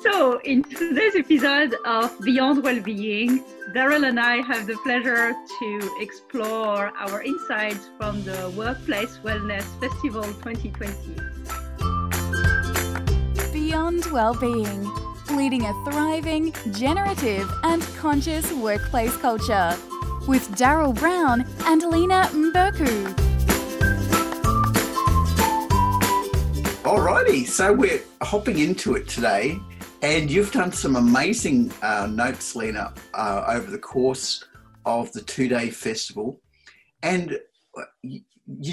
So, in today's episode of Beyond Wellbeing, Daryl and I have the pleasure to explore our insights from the Workplace Wellness Festival 2020. Beyond Wellbeing, leading a thriving, generative, and conscious workplace culture with Daryl Brown and Lena Mberku. Alrighty, so we're hopping into it today and you've done some amazing uh, notes, Lena, uh, over the course of the two day festival. And uh, you,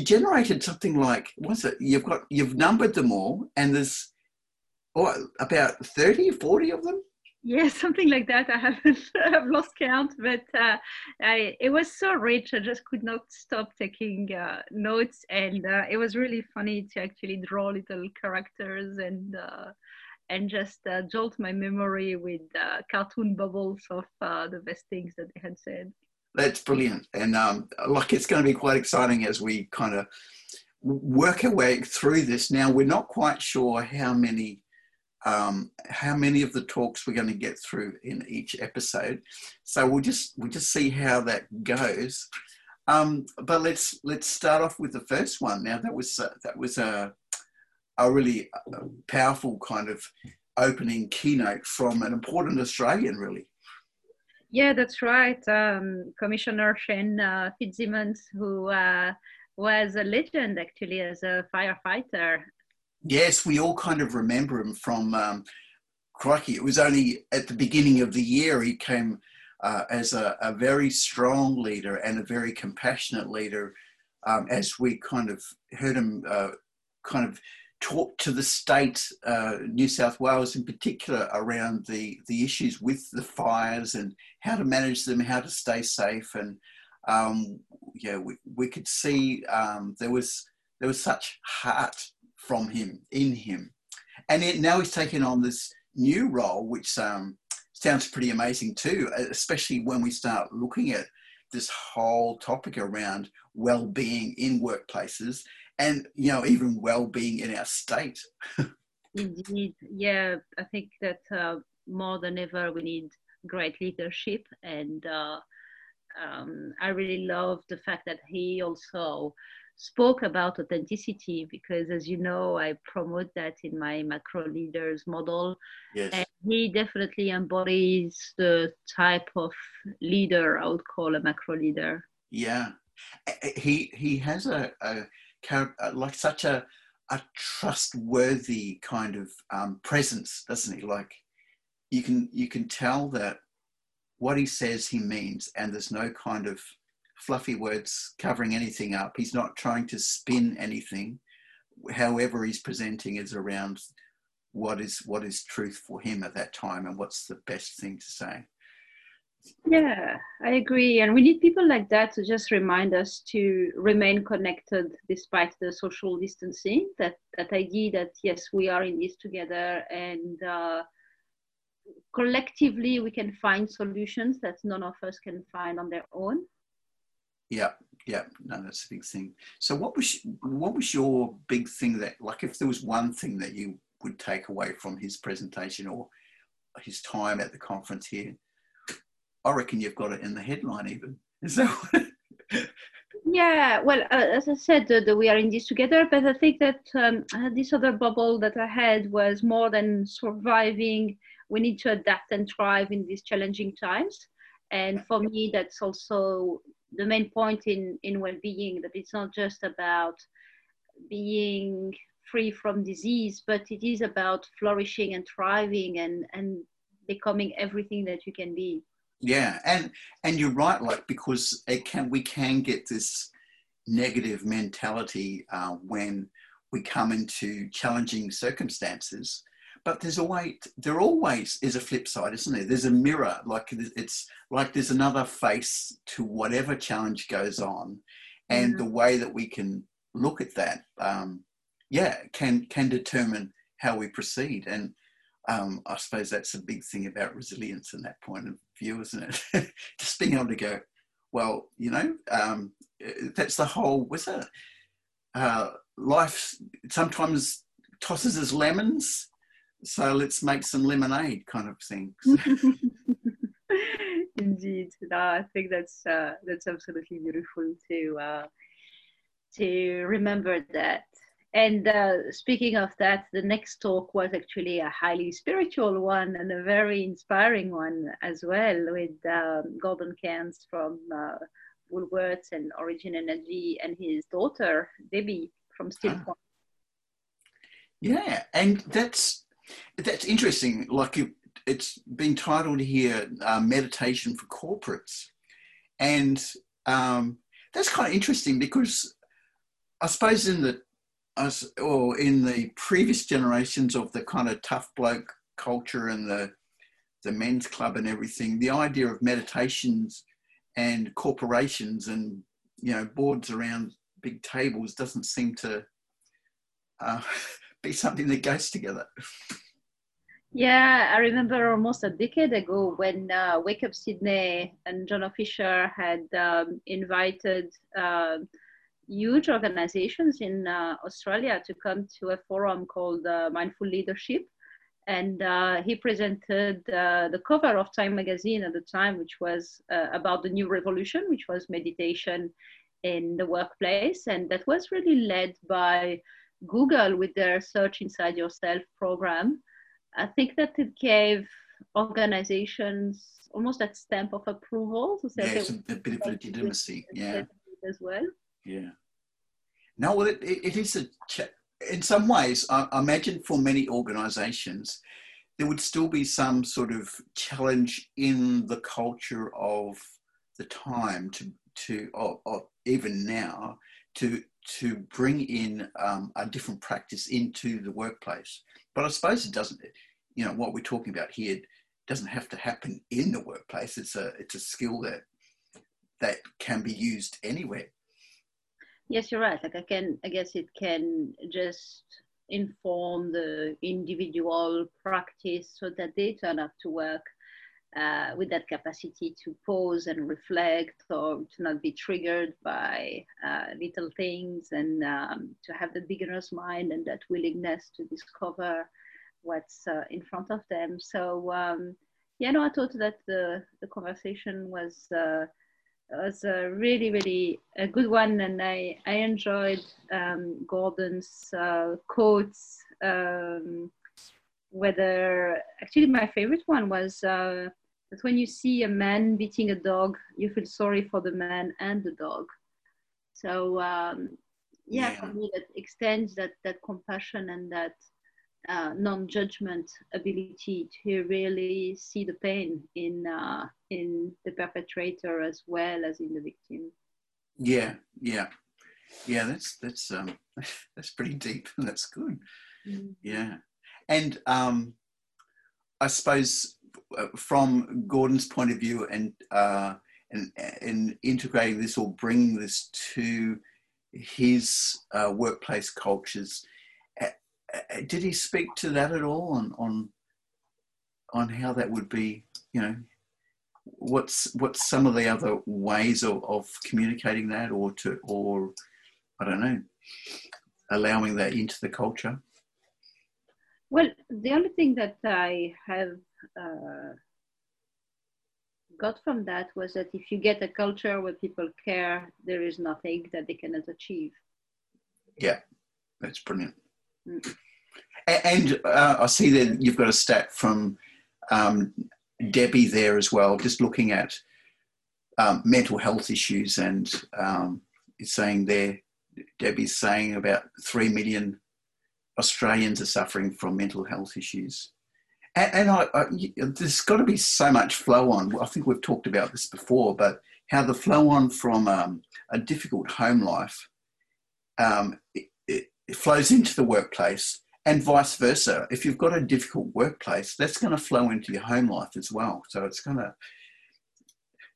generated something like, what's it? You've got, you've numbered them all, and there's what, about 30, 40 of them? Yeah, something like that. I haven't I've lost count, but uh, I, it was so rich. I just could not stop taking uh, notes, and uh, it was really funny to actually draw little characters and uh, and just uh, jolt my memory with uh, cartoon bubbles of uh, the best things that they had said. That's brilliant. And um, like it's going to be quite exciting as we kind of work our way through this. Now, we're not quite sure how many. Um, how many of the talks we're going to get through in each episode, so we'll just we'll just see how that goes. Um, but let's let's start off with the first one. Now that was uh, that was a a really uh, powerful kind of opening keynote from an important Australian, really. Yeah, that's right. Um, Commissioner Shane uh, Fitzsimmons, who uh, was a legend actually as a firefighter. Yes, we all kind of remember him from um, Crikey. It was only at the beginning of the year he came uh, as a, a, very strong leader and a very compassionate leader. Um, as we kind of heard him uh, kind of talk to the state, uh, New South Wales in particular, around the, the issues with the fires and how to manage them, how to stay safe. And um, yeah, we, we could see um, there was there was such heart from him in him, and it, now he's taken on this new role, which um, sounds pretty amazing too, especially when we start looking at this whole topic around well-being in workplaces and you know even well-being in our state. Indeed. Yeah i think that uh, more than ever we need great leadership and uh, um, i really love the fact that he also spoke about authenticity because as you know i promote that in my macro leaders model. Yes. and he definitely embodies the type of leader i would call a macro leader. Yeah. He he has a, a like such a a trustworthy kind of um, presence, doesn't he? Like you can you can tell that what he says he means, and there's no kind of fluffy words covering anything up. He's not trying to spin anything. However, he's presenting is around what is what is truth for him at that time, and what's the best thing to say. Yeah, I agree. And we need people like that to just remind us to remain connected despite the social distancing. That that idea that yes, we are in this together and uh, collectively we can find solutions that none of us can find on their own. Yeah, yeah, no, that's a big thing. So what was what was your big thing that like if there was one thing that you would take away from his presentation or his time at the conference here? I reckon you've got it in the headline even. Is that Yeah, well, uh, as I said, uh, we are in this together, but I think that um, uh, this other bubble that I had was more than surviving. We need to adapt and thrive in these challenging times. And for me, that's also the main point in, in well being that it's not just about being free from disease, but it is about flourishing and thriving and, and becoming everything that you can be yeah and and you're right like because it can we can get this negative mentality uh, when we come into challenging circumstances but there's always there always is a flip side isn't there there's a mirror like it's like there's another face to whatever challenge goes on and mm-hmm. the way that we can look at that um, yeah can can determine how we proceed and um, I suppose that's a big thing about resilience in that point of view, isn't it? Just being able to go, well, you know, um, that's the whole, it? Uh, life sometimes tosses us lemons. so let's make some lemonade kind of thing. Indeed, no, I think that's uh, that's absolutely beautiful to uh, to remember that. And uh, speaking of that, the next talk was actually a highly spiritual one and a very inspiring one as well, with um, Gordon Cairns from uh, Woolworths and Origin Energy and his daughter Debbie from Still ah. Yeah, and that's that's interesting. Like it, it's been titled here, uh, "Meditation for Corporates," and um, that's kind of interesting because I suppose in the or in the previous generations of the kind of tough bloke culture and the the men's club and everything, the idea of meditations and corporations and you know boards around big tables doesn't seem to uh, be something that goes together. Yeah, I remember almost a decade ago when uh, Wake Up Sydney and John Fisher had um, invited uh, huge organizations in uh, Australia to come to a forum called uh, Mindful Leadership. And uh, he presented uh, the cover of Time magazine at the time, which was about the new revolution, which was meditation in the workplace. And that was really led by Google with their Search Inside Yourself program. I think that it gave organizations almost that stamp of approval to say yeah, it's a, a bit of legitimacy, yeah, as well. Yeah. No, well, it, it is a. In some ways, I, imagine for many organisations, there would still be some sort of challenge in the culture of the time to to or, or even now to to bring in um, a different practice into the workplace. But I suppose it doesn't. You know what we're talking about here doesn't have to happen in the workplace. It's a it's a skill that that can be used anywhere. Yes, you're right. Like I can, I guess it can just inform the individual practice so that they turn up to work uh, with that capacity to pause and reflect or to not be triggered by uh, little things and um, to have the beginner's mind and that willingness to discover what's uh, in front of them. So, um, yeah, no, I thought that the, the conversation was, uh, was a really, really a good one. And I, I enjoyed um, Gordon's uh, quotes. Um, whether actually my favorite one was uh, that when you see a man beating a dog, you feel sorry for the man and the dog. So um, yeah, yeah, for me that extends that that compassion and that uh, non-judgment ability to really see the pain in uh, in the perpetrator as well as in the victim. Yeah, yeah, yeah. That's that's um, that's pretty deep. And that's good. Mm-hmm. Yeah, and um, I suppose uh, from Gordon's point of view and, uh, and, and integrating this or bringing this to his uh, workplace cultures, did he speak to that at all on, on, on how that would be, you know, what's, what's some of the other ways of, of communicating that or to, or I don't know, allowing that into the culture? Well, the only thing that I have uh, got from that was that if you get a culture where people care, there is nothing that they cannot achieve. Yeah, that's brilliant. And uh, I see that you've got a stat from um, Debbie there as well, just looking at um, mental health issues and um, it's saying there, Debbie's saying about 3 million Australians are suffering from mental health issues. And, and I, I, there's got to be so much flow on. I think we've talked about this before, but how the flow on from um, a difficult home life um, it, it flows into the workplace and vice versa. If you've got a difficult workplace, that's going to flow into your home life as well. So it's going to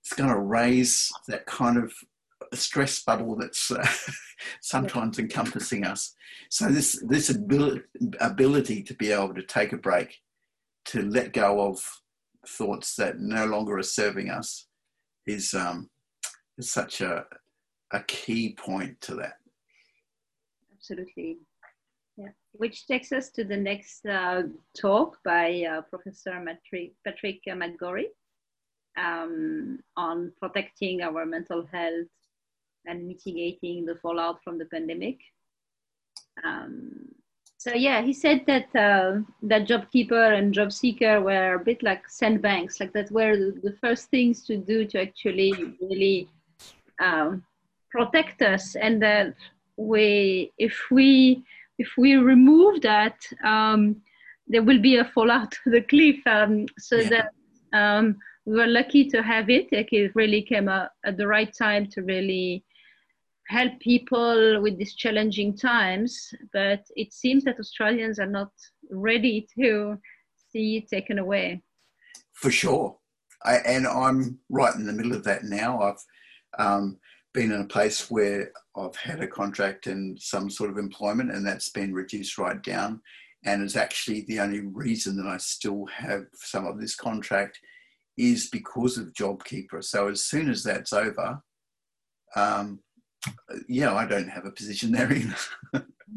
it's going to raise that kind of stress bubble that's uh, sometimes encompassing us. So this this ability, ability to be able to take a break to let go of thoughts that no longer are serving us is um, is such a a key point to that. Absolutely. Yeah, which takes us to the next uh, talk by uh, Professor Patrick, McGorry um, on protecting our mental health and mitigating the fallout from the pandemic. Um, so yeah, he said that uh, that JobKeeper and JobSeeker were a bit like sandbanks, like that were the, first things to do to actually really um, protect us, and that we, if we if we remove that, um, there will be a fallout to the cliff. Um, so yeah. that um, we were lucky to have it. Like it really came at the right time to really help people with these challenging times. But it seems that Australians are not ready to see it taken away. For sure. I, and I'm right in the middle of that now. I've um, been in a place where I've had a contract and some sort of employment, and that's been reduced right down. And it's actually the only reason that I still have some of this contract is because of JobKeeper. So as soon as that's over, um, yeah, I don't have a position there either.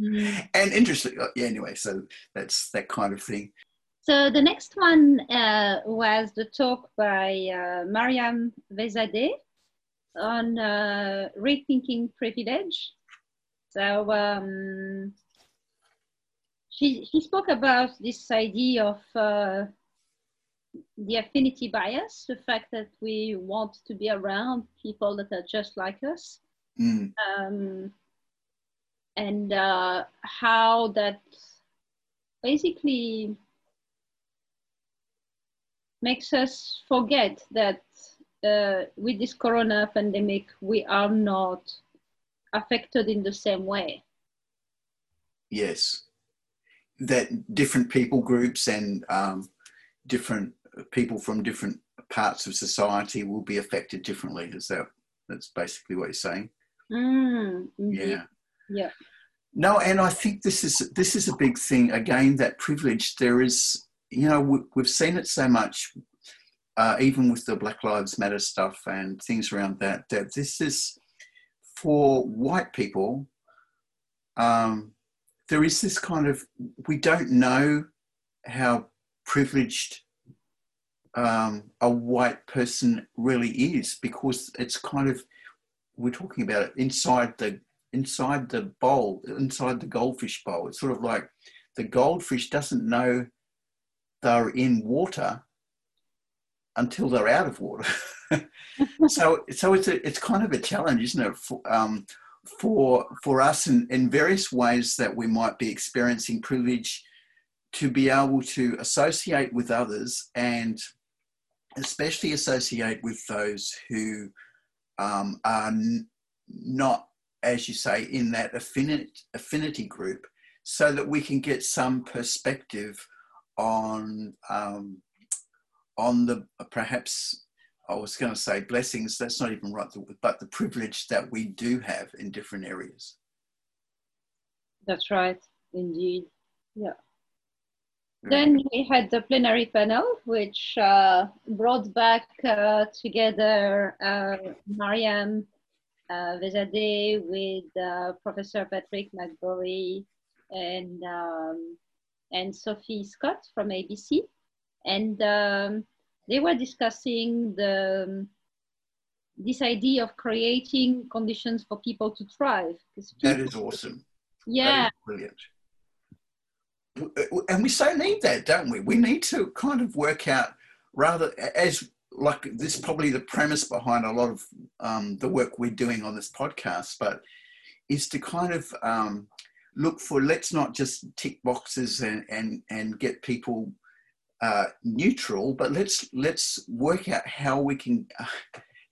mm. And interesting, uh, yeah. Anyway, so that's that kind of thing. So the next one uh, was the talk by uh, Mariam Veiszadeh on uh, rethinking privilege. So um, she, she spoke about this idea of uh, the affinity bias, the fact that we want to be around people that are just like us, mm. um, and uh, how that basically makes us forget that uh, with this corona pandemic, we are not affected in the same way. Yes, that different people groups and um, different people from different parts of society will be affected differently. Is that that's basically what you're saying? Mm, yeah. Yeah. No, and I think this is this is a big thing. Again, that privilege. There is, you know, we, we've seen it so much uh, even with the Black Lives Matter stuff and things around that, that this is for white people. Um, there is this kind of we don't know how privileged um, a white person really is because it's kind of we're talking about it inside the inside the bowl inside the goldfish bowl it's sort of like the goldfish doesn't know they're in water until they're out of water. so, so it's a, it's kind of a challenge, isn't it, for, um, for for us in, in various ways that we might be experiencing privilege to be able to associate with others and especially associate with those who um, are n- not, as you say, in that affinity, affinity group, so that we can get some perspective on um, on the perhaps I was going to say blessings. That's not even right, but the privilege that we do have in different areas. That's right, indeed. Yeah. Then we had the plenary panel, which uh, brought back uh, together uh, Mariam uh, Veiszadeh with uh, Professor Patrick McGorry and, um, and Sophie Scott from ABC and um, they were discussing the um, this idea of creating conditions for people to thrive. People, that is awesome. Yeah, is brilliant. And we so need that, don't we? We need to kind of work out rather as like this probably the premise behind a lot of um, the work we're doing on this podcast, but is to kind of um, look for let's not just tick boxes and and and get people uh, neutral, but let's let's work out how we can uh,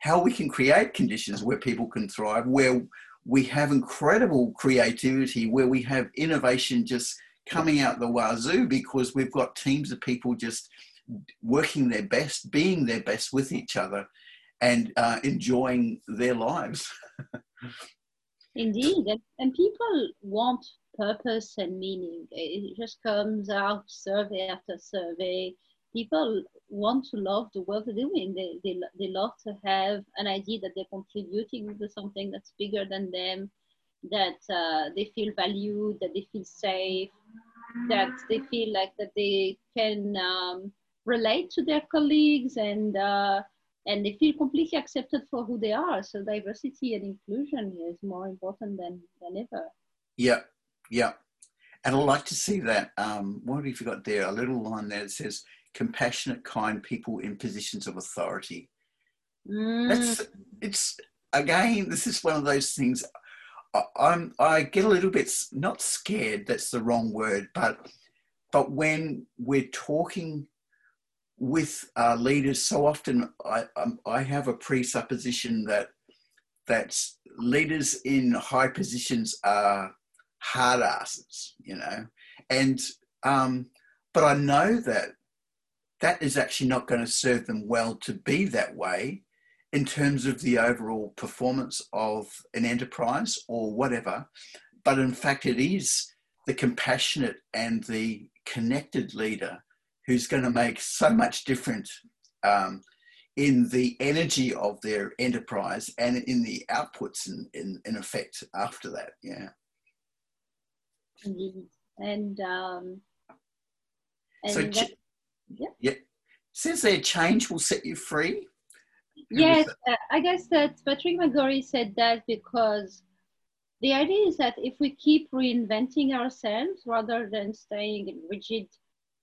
how we can create conditions where people can thrive, where we have incredible creativity, where we have innovation just coming out the wazoo because we've got teams of people just working their best, being their best with each other, and uh, enjoying their lives. Indeed, and, and people want purpose and meaning. It just comes out survey after survey. People want to love the work they're doing. They, they, they love to have an idea that they're contributing to something that's bigger than them. that uh, they feel valued, that they feel safe, that they feel like that they can um, relate to their colleagues and uh, and they feel completely accepted for who they are. So diversity and inclusion is more important than, than ever. Yeah, yeah. And I like to see that. Um, what have you got there? A little line there that says, compassionate, kind people in positions of authority. Mm. That's, it's, again, this is one of those things I, I'm, I get a little bit, not scared, that's the wrong word, but, but when we're talking with uh, leaders, so often I, um, I have a presupposition that that leaders in high positions are hard asses, you know, and um, but I know that that is actually not going to serve them well to be that way in terms of the overall performance of an enterprise or whatever. But in fact, it is the compassionate and the connected leader who's going to make so much difference um, in the energy of their enterprise and in the outputs in, in, in effect after that. Yeah. And, um, and so, that, yeah. yeah. Since their change will set you free. Yes, uh, I guess that Patrick McGorry said that because the idea is that if we keep reinventing ourselves rather than staying in rigid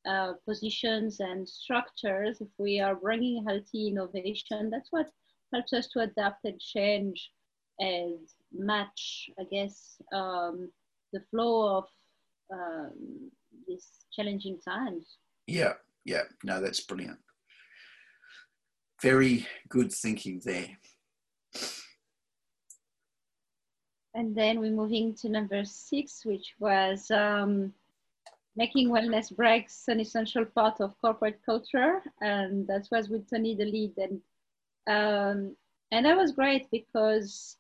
uh, positions and structures, if we are bringing healthy innovation, that's what helps us to adapt and change and match, I guess, um, the flow of um, these challenging times. Yeah, yeah, no, that's brilliant. Very good thinking there. And then we're moving to number six, which was um, making wellness breaks an essential part of corporate culture. And that was with Tony the lead. And, um, and that was great because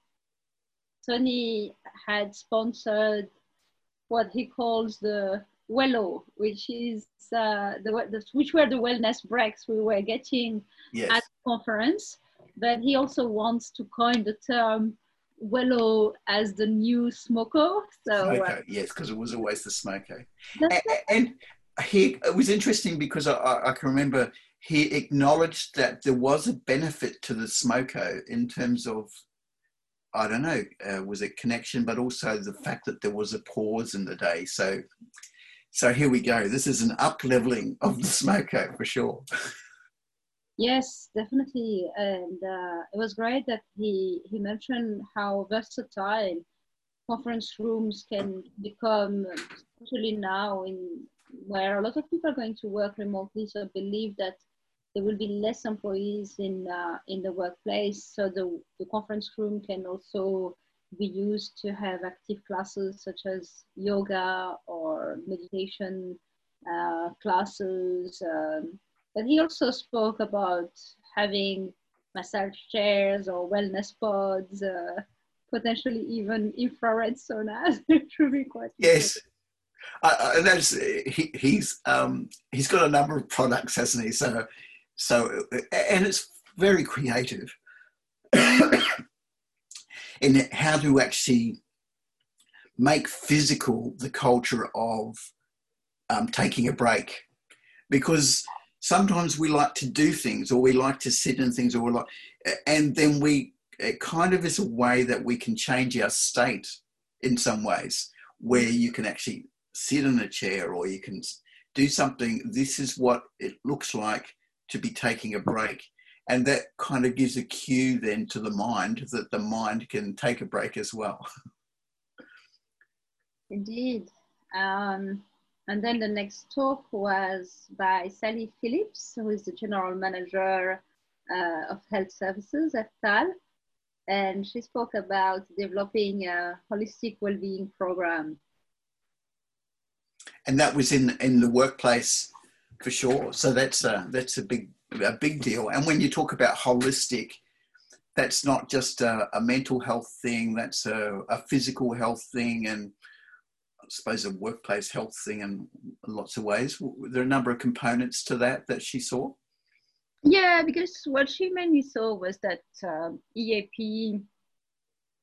Tony had sponsored what he calls the Wello, which is uh, the, the, which were the wellness breaks we were getting yes. at the conference. But he also wants to coin the term Wello as the new Smoko. So Smoko, uh, yes, because it was always the Smoko. And, and, he it was interesting because I, I, can remember he acknowledged that there was a benefit to the Smoko in terms of I don't know, uh, was it connection, but also the fact that there was a pause in the day. So, so here we go. This is an up leveling of the Smoko for sure. Yes, definitely, and uh, it was great that he he mentioned how versatile conference rooms can become, especially now in where a lot of people are going to work remotely. So I believe that there will be less employees in uh, in the workplace. So the the conference room can also be used to have active classes such as yoga or meditation uh, classes. Um, but he also spoke about having massage chairs or wellness pods, uh, potentially even infrared saunas, which would be quite yes. Uh, that's he, he's um, he's got a number of products, hasn't he? So so and it's very creative in how to actually make physical the culture of um, taking a break. Because sometimes we like to do things or we like to sit in things or we like and then we it kind of is a way that we can change our state in some ways where you can actually sit in a chair or you can do something this is what it looks like to be taking a break and that kind of gives a cue then to the mind that the mind can take a break as well indeed um, and then the next talk was by Sally Phillips, who is the general manager uh, of health services at TAL. And she spoke about developing a holistic well-being program. And that was in in the workplace for sure. So that's a that's a big a big deal. And when you talk about holistic, that's not just a, a mental health thing. That's a, a physical health thing, and I suppose, a workplace health thing in lots of ways. There are a number of components to that that she saw? Yeah, because what she mainly saw was that um, EAP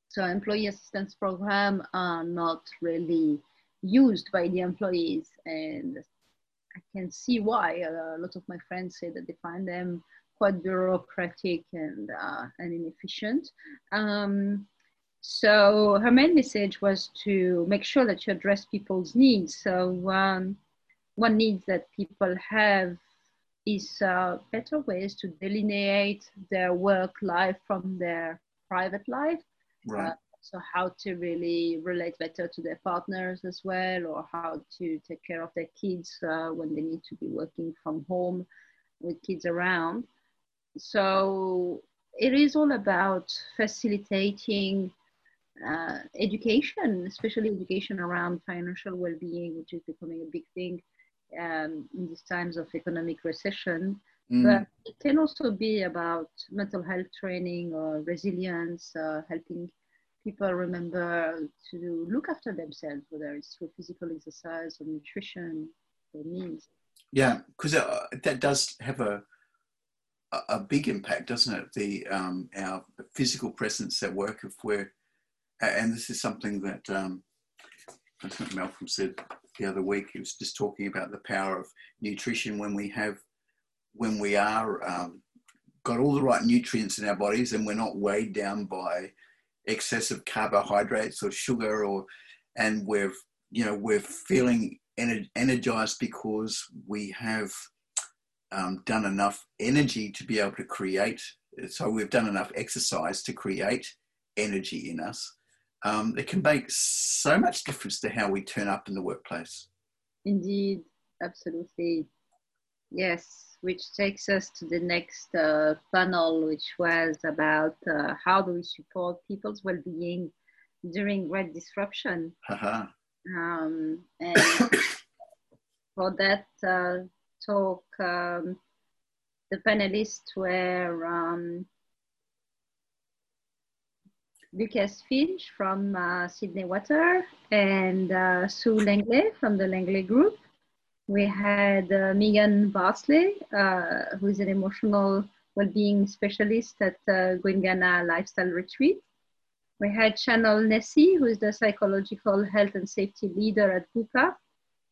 So employee assistance program are not really used by the employees, and can see why. A lot of my friends say that they find them quite bureaucratic and uh, and inefficient. Um, so her main message was to make sure that you address people's needs. So um, one needs that people have is uh, better ways to delineate their work life from their private life. Right. Uh, so how to really relate better to their partners as well, or how to take care of their kids uh, when they need to be working from home with kids around. So it is all about facilitating uh, education, especially education around financial well-being, which is becoming a big thing um, in these times of economic recession. Mm. But it can also be about mental health training or resilience, uh, helping people remember to look after themselves, whether it's through physical exercise or nutrition or means. Yeah, because uh, that does have a a big impact, doesn't it? The um, our physical presence at work, if we're and this is something that um, I think Malcolm said the other week. He was just talking about the power of nutrition when we have, when we are um, got all the right nutrients in our bodies and we're not weighed down by excessive carbohydrates or sugar or, and we're, you know, we're feeling energized because we have um, done enough energy to be able to create. So we've done enough exercise to create energy in us um, it can make so much difference to how we turn up in the workplace. Indeed, absolutely. Yes, which takes us to the next uh, panel, which was about uh, how do we support people's well-being during great disruption. Uh-huh. Um, and for that uh, talk, um, the panelists were um, Lucas Finch from uh, Sydney Water and uh, Sue Langley from the Langley Group. We had uh, Megan Barsley, uh, who is an emotional well-being specialist at uh, Lifestyle Retreat. We had Chanel Nessie, who is the psychological health and safety leader at Buka.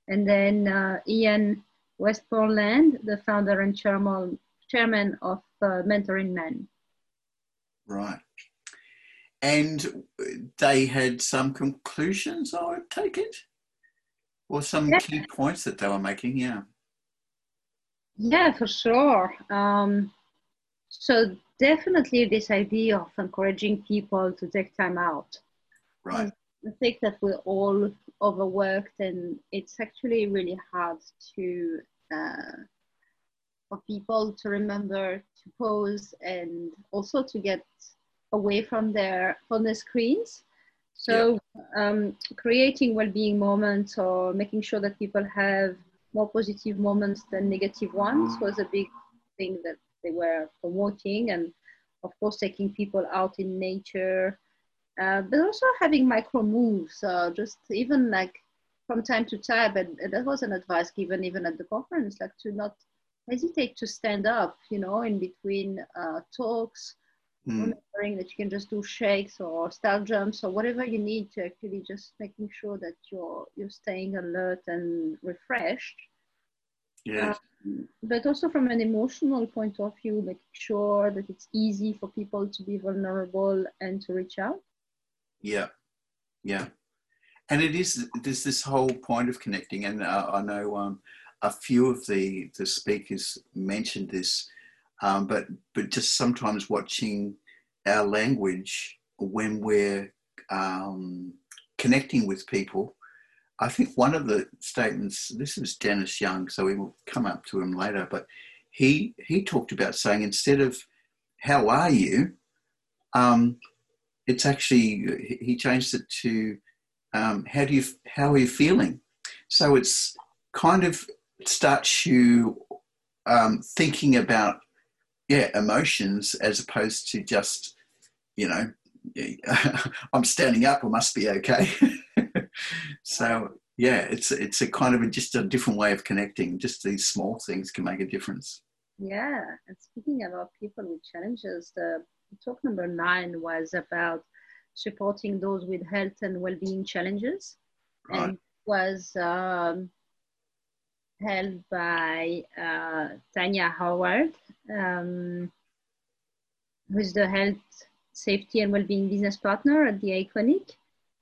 And then uh, Ian Westmoreland, the founder and chairman, chairman of Mentoring Men. Right and they had some conclusions, I would take it, or some yeah. key points that they were making. Yeah. Yeah, for sure. Um, so definitely this idea of encouraging people to take time out. Right. I think that we're all overworked, and it's actually really hard to uh, for people to remember to pause and also to get away from their from the screens. So yeah. Um, creating well-being moments or making sure that people have more positive moments than negative ones was a big thing that they were promoting, and of course taking people out in nature, uh, but also having micro moves, uh, just even like from time to time. And, and that was an advice given even at the conference, like to not hesitate to stand up, you know, in between uh, talks mm. remembering that you can just do shakes or style jumps or whatever you need to actually just making sure that you're you're staying alert and refreshed. Yeah um, but also from an emotional point of view making sure that it's easy for people to be vulnerable and to reach out. Yeah. Yeah. And it is there's this whole point of connecting and uh, i know um, a few of the the speakers mentioned this um, but but just sometimes watching our language when we're um, connecting with people. I think one of the statements, this is Dennis Young, so we will come up to him later, but he he talked about saying instead of "How are you," um, it's actually he changed it to um, "How do you how are you feeling?" So it's kind of starts you um, thinking about yeah emotions as opposed to just you know i'm standing up i must be okay. So yeah it's it's a kind of a, just a different way of connecting. Just these small things can make a difference. Yeah and speaking about people with challenges the talk number nine was about supporting those with health and well-being challenges, Right. and was um, held by uh, Tanya Howard, um, who's the health, safety, and well-being business partner at the Iconic,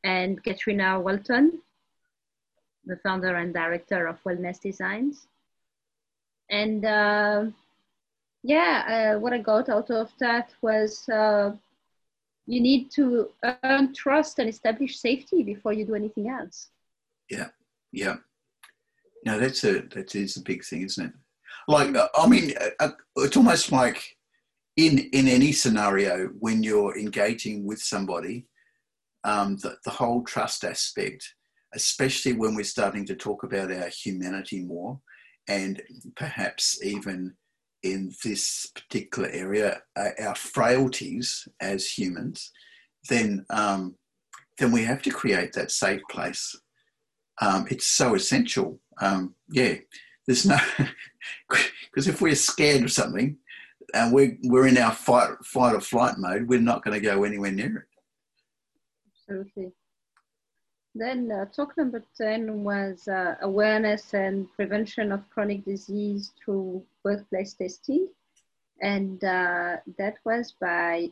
and Katrina Walton, the founder and director of Wellness Designs. And uh, yeah, uh, what I got out of that was uh, you need to earn trust and establish safety before you do anything else. Yeah, yeah. No, that's a that is a big thing, isn't it? Like, uh, I mean, uh, uh, it's almost like in in any scenario when you're engaging with somebody, um, the, the whole trust aspect, especially when we're starting to talk about our humanity more, and perhaps even in this particular area, uh, our frailties as humans, then um, then we have to create that safe place um, it's so essential. Um, yeah, there's no because if we're scared of something and we're we're in our fight fight or flight mode, we're not going to go anywhere near it. Absolutely. Then uh, talk number 10 was uh, awareness and prevention of chronic disease through workplace testing. And uh, that was by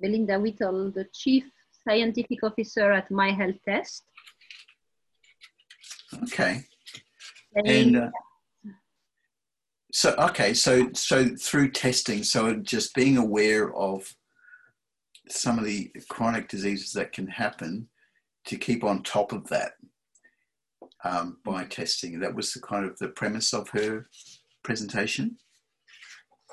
Belinda Whittle, the Chief Scientific Officer at My Health Test. Okay, and uh, so okay, so so through testing, so just being aware of some of the chronic diseases that can happen to keep on top of that um, by testing. That was the kind of the premise of her presentation.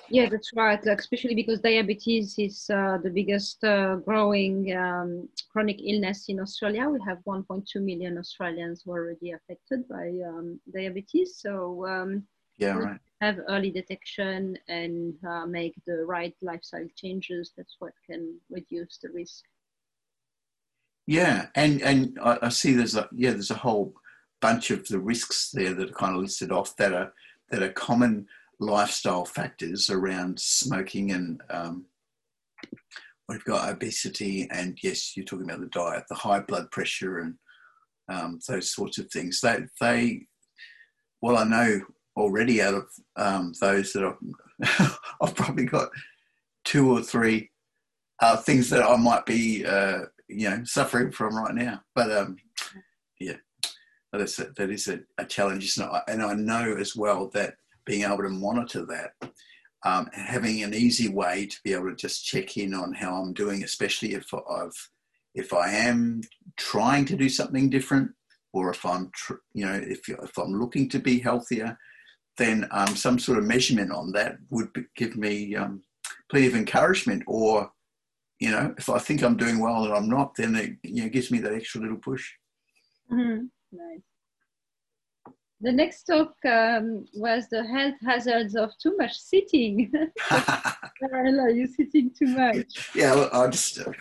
Yeah, that's right. Like, especially because diabetes is uh, the biggest uh, growing um, chronic illness in Australia. We have 1.2 million Australians who are already affected by um, diabetes. So um, Yeah, right. have early detection and uh, make the right lifestyle changes. That's what can reduce the risk. Yeah, and and I, I see there's a yeah there's a whole bunch of the risks there that are kind of listed off that are that are common lifestyle factors around smoking and um, we've got obesity and yes you're talking about the diet the high blood pressure and um, those sorts of things they they well I know already out of um, those that I've, I've probably got two or three uh, things that I might be uh, you know suffering from right now but um yeah that's a, that is a, a challenge it? and i know as well that being able to monitor that um, having an easy way to be able to just check in on how i'm doing especially if i've if i am trying to do something different or if i'm you know if, if i'm looking to be healthier then um, some sort of measurement on that would give me um, plenty of encouragement or you know, if I think I'm doing well and I'm not, then it you know gives me that extra little push. Mhm. Nice. The next talk um, was the health hazards of too much sitting. Are you sitting too much? yeah, well, I'll just uh,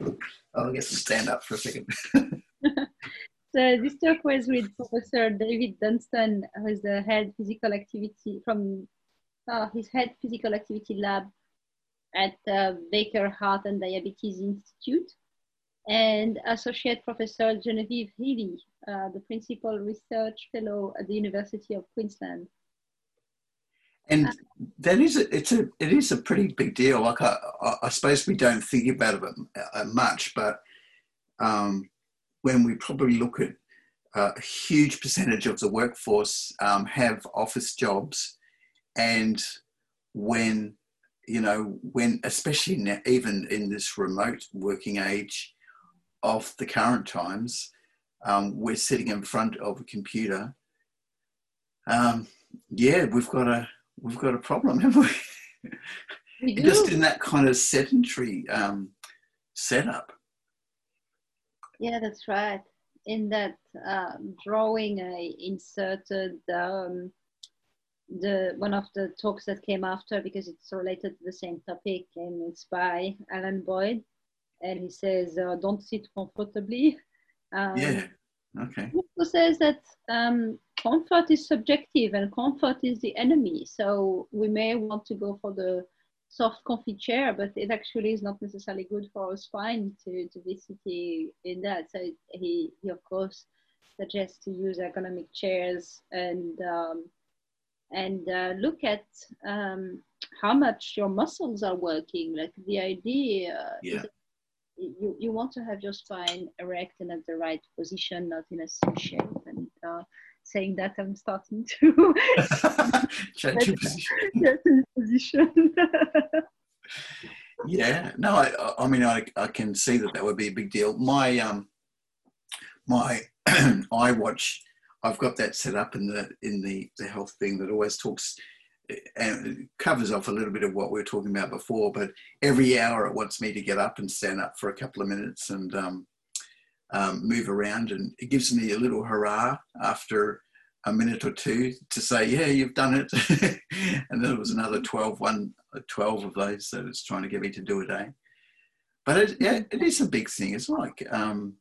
I'll get to stand up for a second. So this talk was with Professor David Dunstan, who is the head physical activity from uh, his head physical activity lab at uh, Baker Heart and Diabetes Institute, and Associate Professor Genevieve Healy, uh, the Principal Research Fellow at the University of Queensland. And that is a, it's a it is a pretty big deal. Like I, I, suppose we don't think about it uh, much, but um, when we probably look at uh, a huge percentage of the workforce um, have office jobs, and when you know when especially now, even in this remote working age of the current times, um, we're sitting in front of a computer. Um, yeah, we've got a we've got a problem, haven't we? We. Just in that kind of sedentary um, setup. Yeah, that's right. In that um, drawing, I inserted um, the one of the talks that came after because it's related to the same topic, and it's by Alan Boyd, and he says, uh, "Don't sit comfortably." Um, Yeah. Okay. He also says that um, comfort is subjective and comfort is the enemy. So we may want to go for the soft comfy chair, but it actually is not necessarily good for our spine to, to be sitting in that. So he, he of course suggests to use ergonomic chairs and um, and uh, look at um, how much your muscles are working. Like the idea yeah. is you, you want to have your spine erect and at the right position, not in a C shape. And uh, saying that, I'm starting to change your position. position. yeah, no, I, I mean, I, I can see that that would be a big deal. My um, my I watch. I've got that set up in the in the the health thing that always talks and it covers off a little bit of what we were talking about before. But every hour it wants me to get up and stand up for a couple of minutes and um, um, move around, and it gives me a little hurrah after a minute or two to say, "Yeah, you've done it." and then it was another 12, one, 12 of those that it's trying to get me to do a day. But it, yeah, it is a big thing. It's like, um,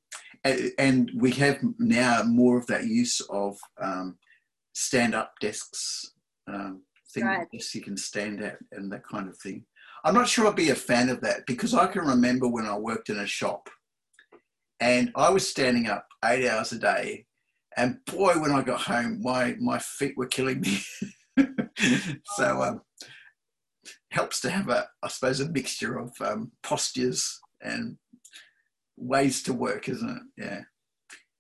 and we have now more of that use of um, stand-up desks um, thing right. you can stand at and that kind of thing. I'm not sure I'd be a fan of that because I can remember when I worked in a shop and I was standing up eight hours a day. And boy, when I got home, my, my feet were killing me. so um, helps to have a, I suppose, a mixture of um, postures and ways to work, isn't it? Yeah.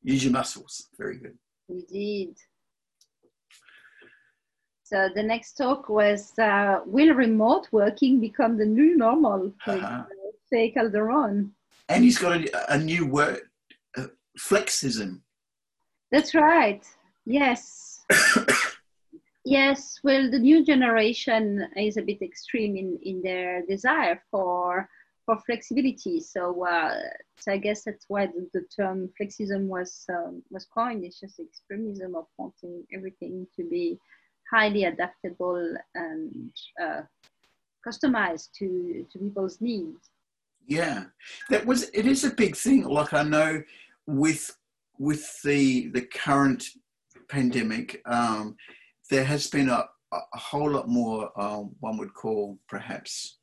Use your muscles. Very good. Indeed. So the next talk was uh, Will remote working become the new normal? Uh-huh. Say Calderon. And he's got a, a new word, uh, flexism. That's right. Yes. yes. Well, the new generation is a bit extreme in, in their desire for for flexibility. So, uh, so I guess that's why the, the term flexism was um, was coined. It's just extremism of wanting everything to be highly adaptable and uh, customized to, to people's needs. Yeah, that was. It is a big thing. Like I know with with the the current pandemic, um, there has been a, a whole lot more. Um, one would call perhaps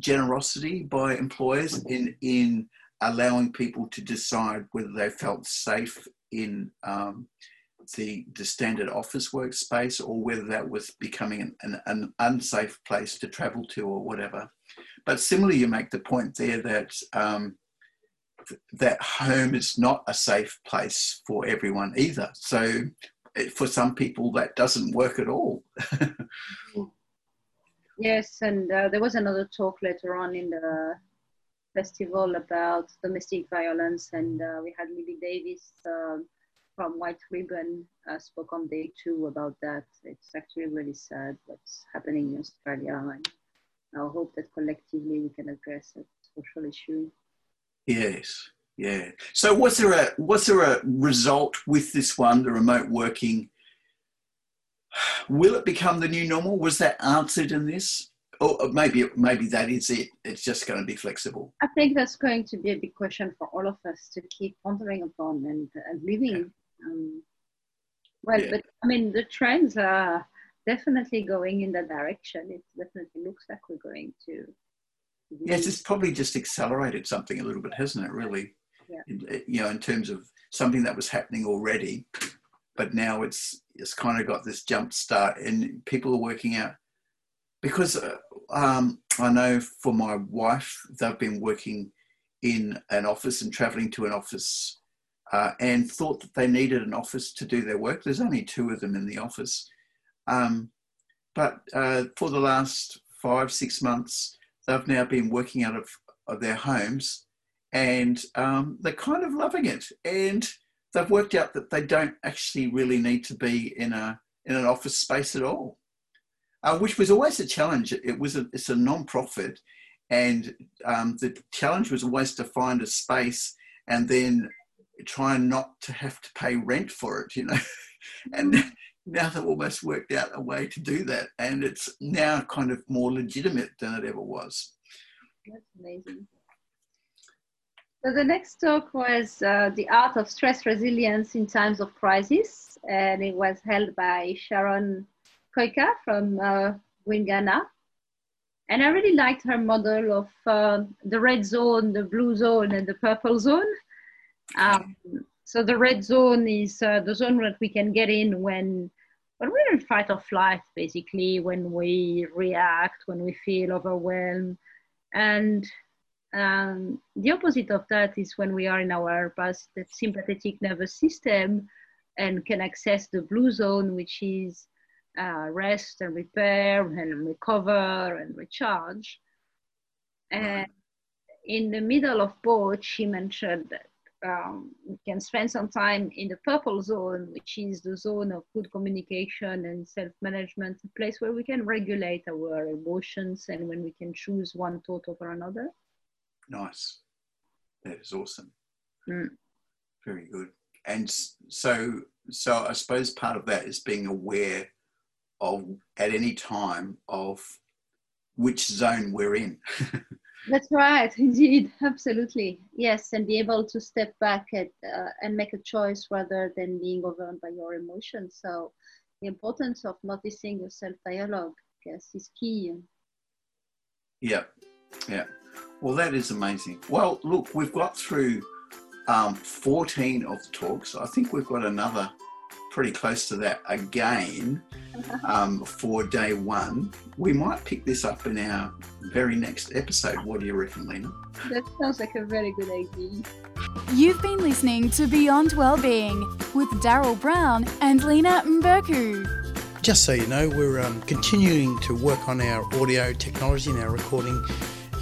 generosity by employers in in allowing people to decide whether they felt safe in um, the, the standard office workspace or whether that was becoming an, an, an, unsafe place to travel to or whatever. But similarly, you make the point there that um, th- that home is not a safe place for everyone either. So it, for some people, that doesn't work at all. yes, and uh, there was another talk later on in the festival about domestic violence, and uh, we had Libby Davis. Uh, from White Ribbon uh, spoke on day two about that. It's actually really sad what's happening in Australia. And I hope that collectively we can address that social issue. Yes, yeah. So was there a was there a result with this one, the remote working? Will it become the new normal? Was that answered in this? Or maybe maybe that is it. It's just going to be flexible. I think that's going to be a big question for all of us to keep pondering upon and, and living um, well, yeah. but I mean, the trends are definitely going in that direction. It definitely looks like we're going to. Yes, it's probably just accelerated something a little bit, hasn't it? Really, yeah. In, you know, in terms of something that was happening already, but now it's it's kind of got this jump start, and people are working out because uh, um, I know for my wife, they've been working in an office and traveling to an office uh, and thought that they needed an office to do their work. There's only two of them in the office. Um, but uh, for the last five, six months, they've now been working out of, of their homes and um, they're kind of loving it. And they've worked out that they don't actually really need to be in, a, in an office space at all, uh, which was always a challenge. It was a, it's a non-profit and um, the challenge was always to find a space and then trying not to have to pay rent for it, you know. and mm. now they've almost worked out a way to do that, and it's now kind of more legitimate than it ever was. That's amazing. So the next talk was uh, the art of stress resilience in times of crisis, and it was held by Sharon Koika from uh, Wingana. and I really liked her model of uh, the red zone, the blue zone, and the purple zone. Um, so the red zone is uh, the zone that we can get in when when we're in fight or flight, basically, when we react, when we feel overwhelmed, and um, the opposite of that is when we are in our sympathetic nervous system and can access the blue zone, which is uh, rest and repair and recover and recharge. And in the middle of both, she mentioned that um, we can spend some time in the purple zone, which is the zone of good communication and self-management, a place where we can regulate our emotions and when we can choose one thought over another. Nice. That is awesome. Mm. Very good. And so, so I suppose part of that is being aware of at any time of which zone we're in. That's right, indeed, absolutely, yes, and be able to step back at, uh, and make a choice rather than being overwhelmed by your emotions. So, the importance of noticing your self dialogue, guess, is key. Yeah, yeah. Well, that is amazing. Well, look, we've got through um, 14 of the talks. I think we've got another pretty close to that again um, for day one. We might pick this up in our very next episode. What do you reckon, Lena? That sounds like a very good idea. You've been listening to Beyond Wellbeing with Daryl Brown and Lena Mberku. Just so you know, we're um, continuing to work on our audio technology and our recording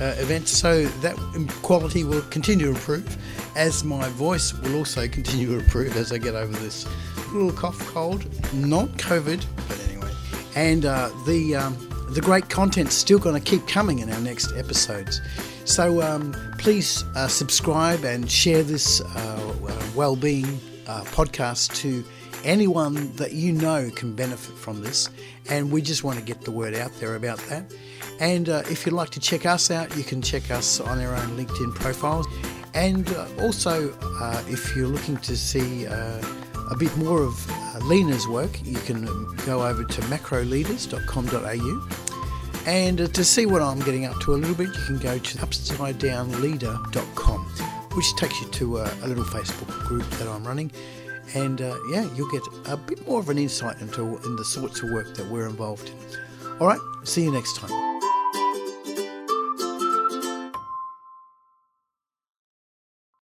uh, events so that quality will continue to improve as my voice will also continue to improve as I get over this little cough cold, not COVID, but anyway. And uh, the um, the great content's still going to keep coming in our next episodes. So um, please uh, subscribe and share this uh, uh well-being uh, podcast to anyone that you know can benefit from this. And we just want to get the word out there about that. And uh, if you'd like to check us out, you can check us on our own LinkedIn profiles. And uh, also, uh, if you're looking to see uh, a bit more of uh, Lena's work, you can go over to macroleaders.com.au. And uh, to see what I'm getting up to a little bit, you can go to upside down upsidedownleader.com, which takes you to a, a little Facebook group that I'm running. And uh, yeah, you'll get a bit more of an insight into in the sorts of work that we're involved in. All right, see you next time.